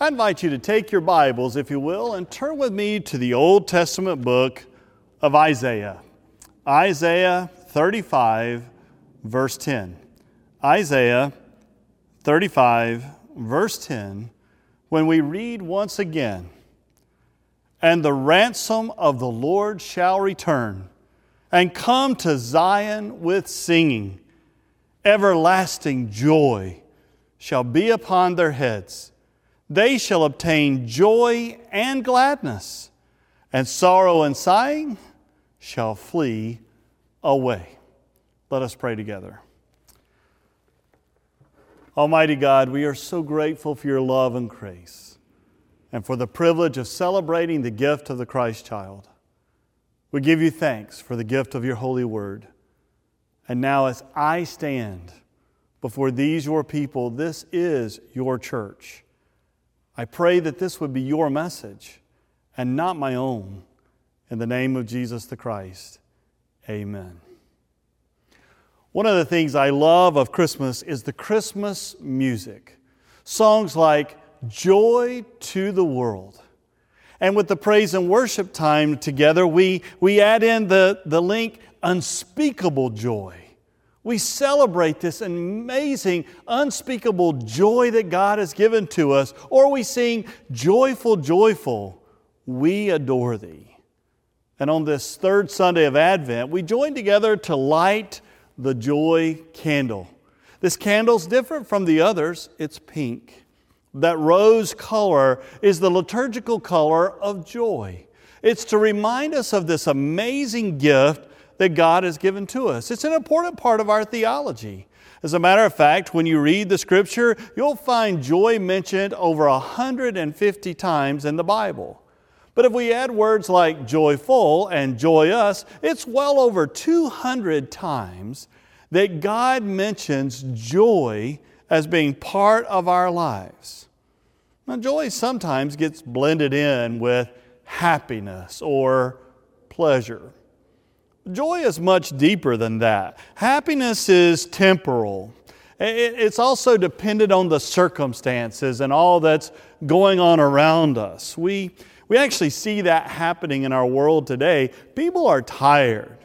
I invite you to take your Bibles, if you will, and turn with me to the Old Testament book of Isaiah. Isaiah 35, verse 10. Isaiah 35, verse 10, when we read once again, And the ransom of the Lord shall return, and come to Zion with singing. Everlasting joy shall be upon their heads they shall obtain joy and gladness, and sorrow and sighing shall flee away. Let us pray together. Almighty God, we are so grateful for your love and grace and for the privilege of celebrating the gift of the Christ child. We give you thanks for the gift of your holy word. And now, as I stand before these your people, this is your church. I pray that this would be your message and not my own. In the name of Jesus the Christ, amen. One of the things I love of Christmas is the Christmas music. Songs like Joy to the World. And with the praise and worship time together, we, we add in the, the link unspeakable joy. We celebrate this amazing, unspeakable joy that God has given to us, or we sing, Joyful, joyful, we adore thee. And on this third Sunday of Advent, we join together to light the joy candle. This candle's different from the others, it's pink. That rose color is the liturgical color of joy. It's to remind us of this amazing gift that God has given to us. It's an important part of our theology. As a matter of fact, when you read the scripture, you'll find joy mentioned over 150 times in the Bible. But if we add words like joyful and joyous, it's well over 200 times that God mentions joy as being part of our lives. Now, joy sometimes gets blended in with happiness or pleasure. Joy is much deeper than that. Happiness is temporal. It's also dependent on the circumstances and all that's going on around us. We, we actually see that happening in our world today. People are tired.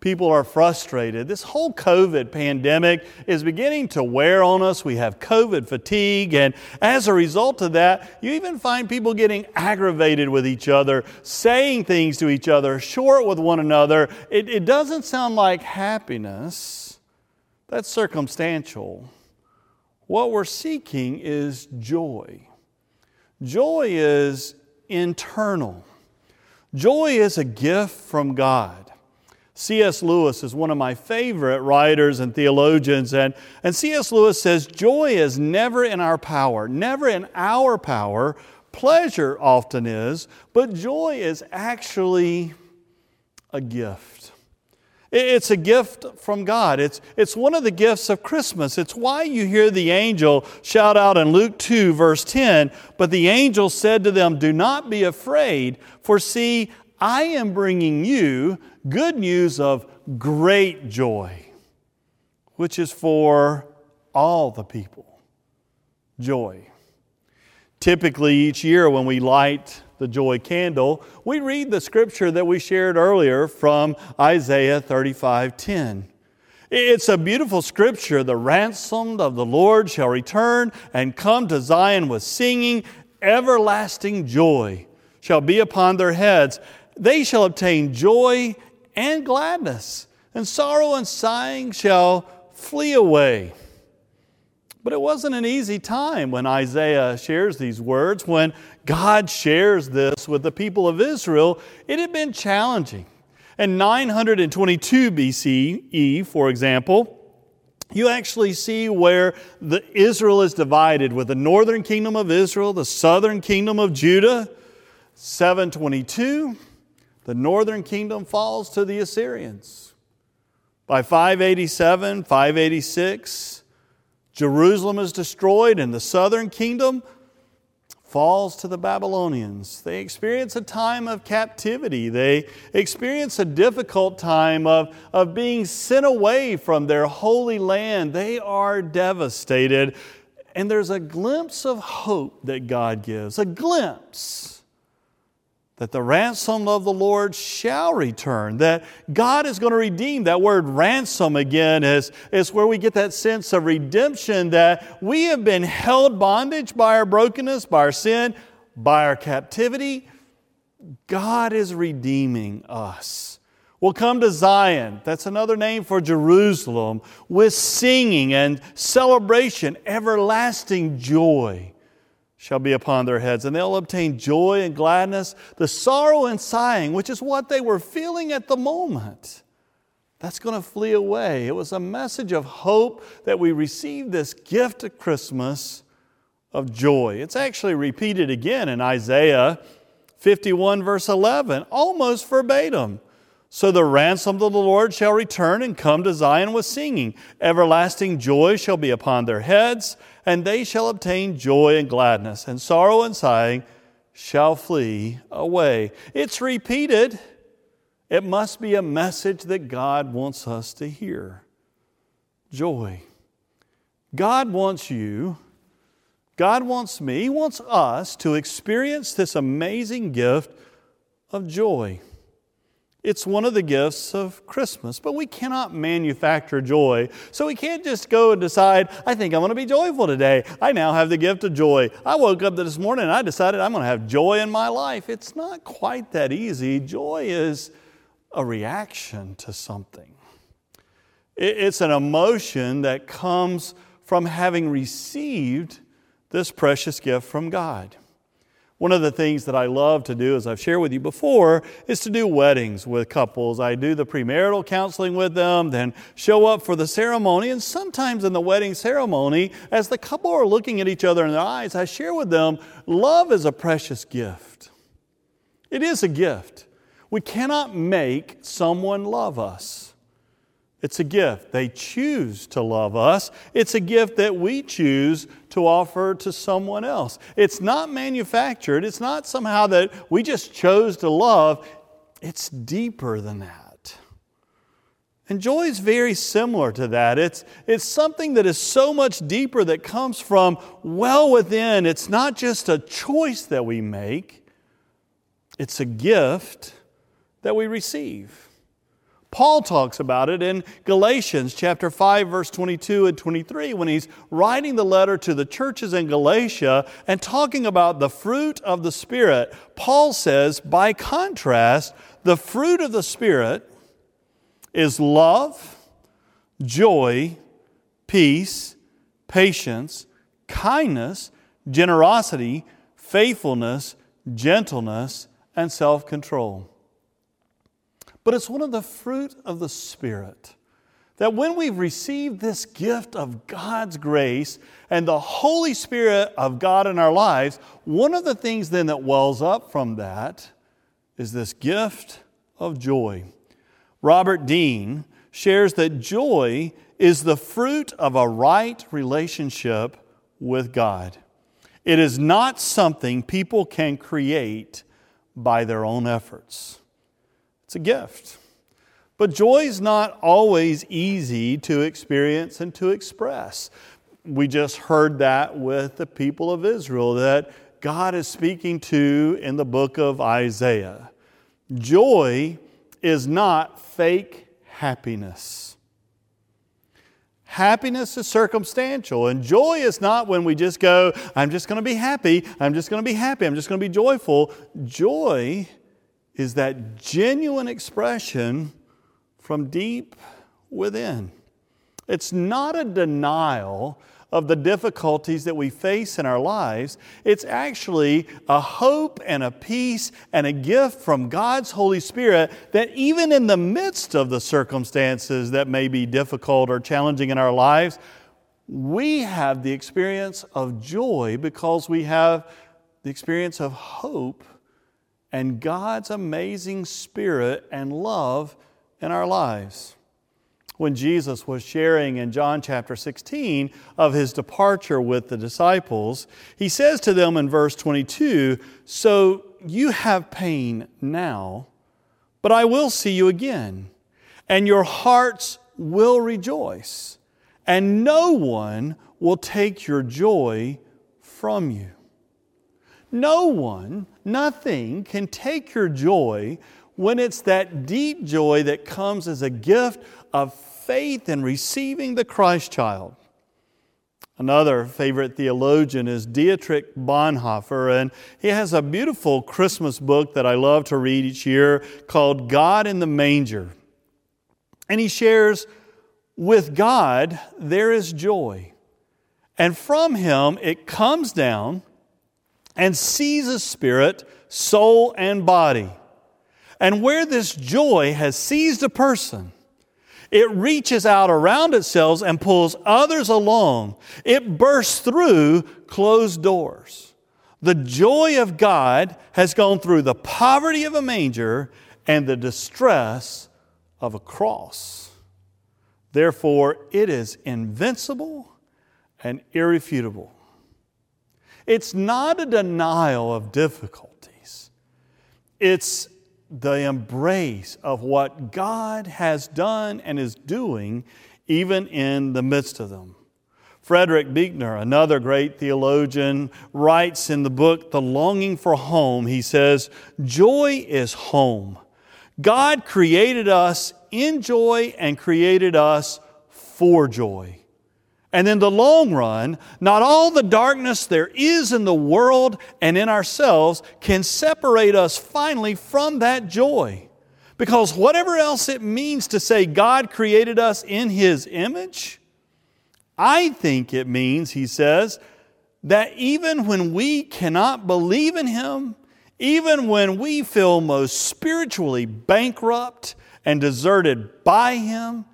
People are frustrated. This whole COVID pandemic is beginning to wear on us. We have COVID fatigue, and as a result of that, you even find people getting aggravated with each other, saying things to each other, short with one another. It, it doesn't sound like happiness, that's circumstantial. What we're seeking is joy. Joy is internal, joy is a gift from God. C.S. Lewis is one of my favorite writers and theologians, and, and C.S. Lewis says, Joy is never in our power, never in our power. Pleasure often is, but joy is actually a gift. It's a gift from God. It's, it's one of the gifts of Christmas. It's why you hear the angel shout out in Luke 2, verse 10 But the angel said to them, Do not be afraid, for see, I am bringing you good news of great joy, which is for all the people. Joy. Typically, each year when we light the joy candle, we read the scripture that we shared earlier from Isaiah 35 10. It's a beautiful scripture. The ransomed of the Lord shall return and come to Zion with singing. Everlasting joy shall be upon their heads, they shall obtain joy and gladness, and sorrow and sighing shall flee away. But it wasn't an easy time when Isaiah shares these words. When God shares this with the people of Israel, it had been challenging. In 922 BCE, for example, you actually see where the Israel is divided with the northern kingdom of Israel, the southern kingdom of Judah. 722 the northern kingdom falls to the Assyrians. By 587, 586, Jerusalem is destroyed and the southern kingdom falls to the Babylonians. They experience a time of captivity. They experience a difficult time of, of being sent away from their holy land. They are devastated. And there's a glimpse of hope that God gives, a glimpse that the ransom of the Lord shall return, that God is going to redeem. That word ransom again is, is where we get that sense of redemption that we have been held bondage by our brokenness, by our sin, by our captivity. God is redeeming us. We'll come to Zion, that's another name for Jerusalem, with singing and celebration, everlasting joy shall be upon their heads, and they'll obtain joy and gladness, the sorrow and sighing, which is what they were feeling at the moment. That's going to flee away. It was a message of hope that we received this gift of Christmas of joy. It's actually repeated again in Isaiah 51, verse 11, almost verbatim. So the ransom of the Lord shall return and come to Zion with singing. Everlasting joy shall be upon their heads, and they shall obtain joy and gladness, and sorrow and sighing shall flee away. It's repeated. It must be a message that God wants us to hear. Joy. God wants you, God wants me, He wants us to experience this amazing gift of joy. It's one of the gifts of Christmas, but we cannot manufacture joy. So we can't just go and decide, I think I'm going to be joyful today. I now have the gift of joy. I woke up this morning and I decided I'm going to have joy in my life. It's not quite that easy. Joy is a reaction to something, it's an emotion that comes from having received this precious gift from God. One of the things that I love to do, as I've shared with you before, is to do weddings with couples. I do the premarital counseling with them, then show up for the ceremony. And sometimes in the wedding ceremony, as the couple are looking at each other in their eyes, I share with them love is a precious gift. It is a gift. We cannot make someone love us. It's a gift. They choose to love us. It's a gift that we choose to offer to someone else. It's not manufactured. It's not somehow that we just chose to love. It's deeper than that. And joy is very similar to that. It's, it's something that is so much deeper that comes from well within. It's not just a choice that we make, it's a gift that we receive. Paul talks about it in Galatians chapter 5 verse 22 and 23 when he's writing the letter to the churches in Galatia and talking about the fruit of the spirit. Paul says, by contrast, the fruit of the spirit is love, joy, peace, patience, kindness, generosity, faithfulness, gentleness, and self-control but it's one of the fruit of the Spirit. That when we've received this gift of God's grace and the Holy Spirit of God in our lives, one of the things then that wells up from that is this gift of joy. Robert Dean shares that joy is the fruit of a right relationship with God. It is not something people can create by their own efforts. It's a gift. But joy is not always easy to experience and to express. We just heard that with the people of Israel that God is speaking to in the book of Isaiah. Joy is not fake happiness. Happiness is circumstantial, and joy is not when we just go, I'm just going to be happy, I'm just going to be happy, I'm just going to be joyful. Joy is that genuine expression from deep within. It's not a denial of the difficulties that we face in our lives. It's actually a hope and a peace and a gift from God's Holy Spirit that even in the midst of the circumstances that may be difficult or challenging in our lives, we have the experience of joy because we have the experience of hope and God's amazing spirit and love in our lives. When Jesus was sharing in John chapter 16 of his departure with the disciples, he says to them in verse 22 So you have pain now, but I will see you again, and your hearts will rejoice, and no one will take your joy from you. No one, nothing can take your joy when it's that deep joy that comes as a gift of faith in receiving the Christ child. Another favorite theologian is Dietrich Bonhoeffer, and he has a beautiful Christmas book that I love to read each year called God in the Manger. And he shares with God, there is joy. And from him, it comes down and seizes spirit, soul, and body. And where this joy has seized a person, it reaches out around itself and pulls others along. It bursts through closed doors. The joy of God has gone through the poverty of a manger and the distress of a cross. Therefore, it is invincible and irrefutable. It's not a denial of difficulties, it's the embrace of what God has done and is doing, even in the midst of them. Frederick Buechner, another great theologian, writes in the book The Longing for Home, he says, Joy is home. God created us in joy and created us for joy. And in the long run, not all the darkness there is in the world and in ourselves can separate us finally from that joy. Because whatever else it means to say God created us in His image, I think it means, he says, that even when we cannot believe in Him, even when we feel most spiritually bankrupt and deserted by Him,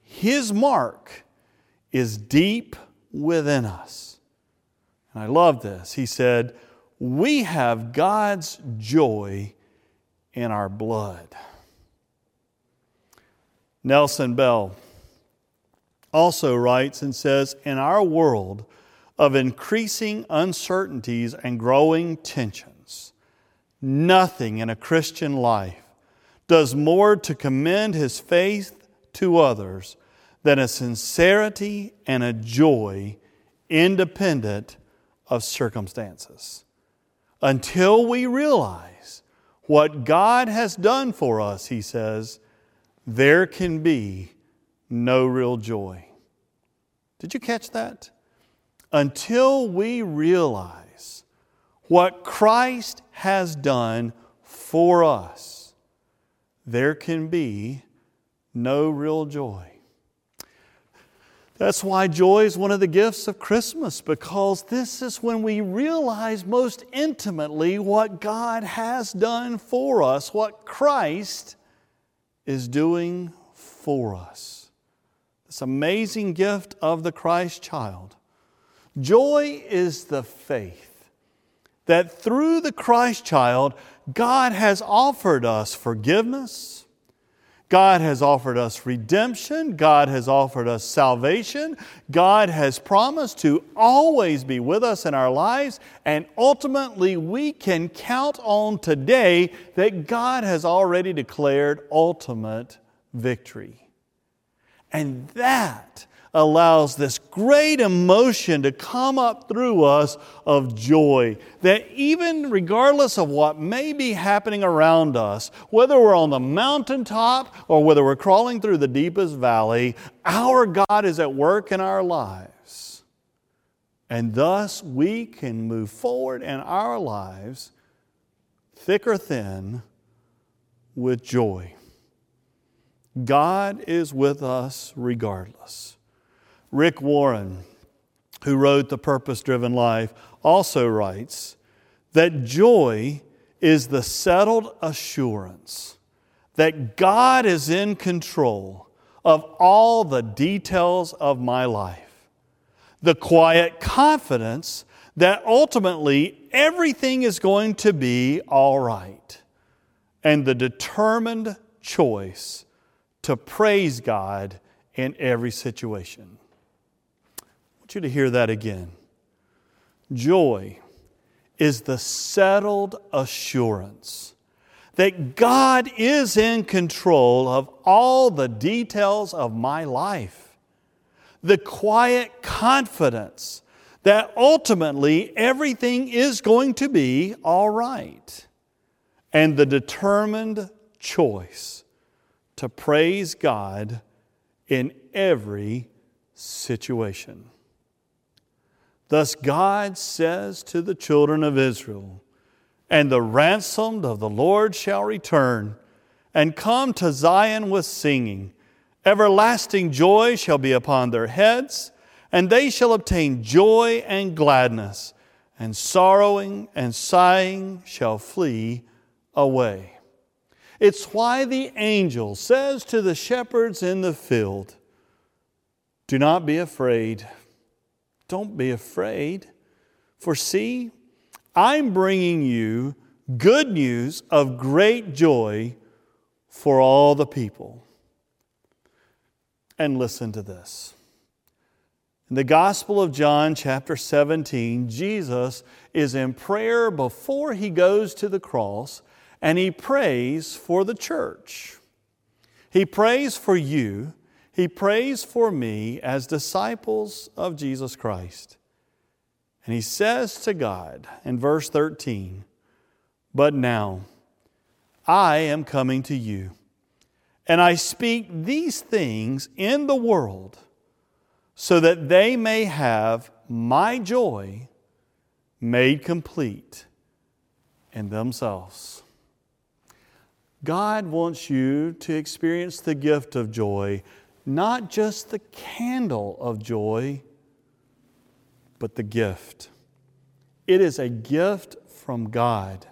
His mark is deep within us. And I love this. He said, We have God's joy in our blood. Nelson Bell also writes and says, In our world of increasing uncertainties and growing tensions, nothing in a Christian life does more to commend his faith to others than a sincerity and a joy independent of circumstances. Until we realize what God has done for us, he says, there can be no real joy. Did you catch that? Until we realize what Christ has done for us, there can be no real joy. That's why joy is one of the gifts of Christmas, because this is when we realize most intimately what God has done for us, what Christ is doing for us. This amazing gift of the Christ child. Joy is the faith that through the Christ child, God has offered us forgiveness God has offered us redemption. God has offered us salvation. God has promised to always be with us in our lives. And ultimately, we can count on today that God has already declared ultimate victory. And that allows this great emotion to come up through us of joy. That even regardless of what may be happening around us, whether we're on the mountaintop or whether we're crawling through the deepest valley, our God is at work in our lives. And thus we can move forward in our lives, thick or thin, with joy. God is with us regardless. Rick Warren, who wrote The Purpose Driven Life, also writes that joy is the settled assurance that God is in control of all the details of my life. The quiet confidence that ultimately everything is going to be all right. And the determined choice to praise God in every situation you to hear that again. Joy is the settled assurance that God is in control of all the details of my life. the quiet confidence that ultimately everything is going to be all right, and the determined choice to praise God in every situation. Thus, God says to the children of Israel, And the ransomed of the Lord shall return and come to Zion with singing. Everlasting joy shall be upon their heads, and they shall obtain joy and gladness, and sorrowing and sighing shall flee away. It's why the angel says to the shepherds in the field, Do not be afraid. Don't be afraid. For see, I'm bringing you good news of great joy for all the people. And listen to this. In the Gospel of John, chapter 17, Jesus is in prayer before he goes to the cross and he prays for the church. He prays for you, he prays for me as disciples of Jesus Christ. And he says to God in verse 13, But now I am coming to you, and I speak these things in the world so that they may have my joy made complete in themselves. God wants you to experience the gift of joy, not just the candle of joy, but the gift. It is a gift from God.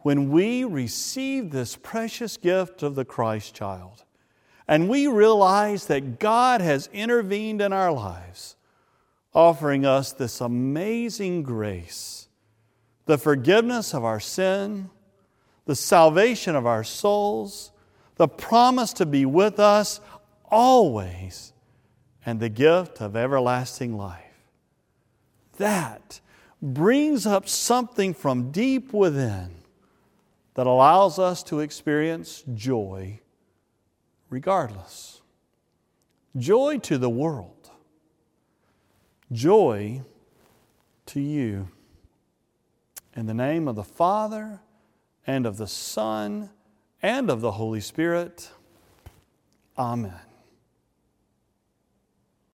When we receive this precious gift of the Christ child, and we realize that God has intervened in our lives, offering us this amazing grace, the forgiveness of our sin, the salvation of our souls, the promise to be with us always, and the gift of everlasting life. That brings up something from deep within that allows us to experience joy regardless. Joy to the world, joy to you. In the name of the Father, and of the Son, and of the Holy Spirit. Amen.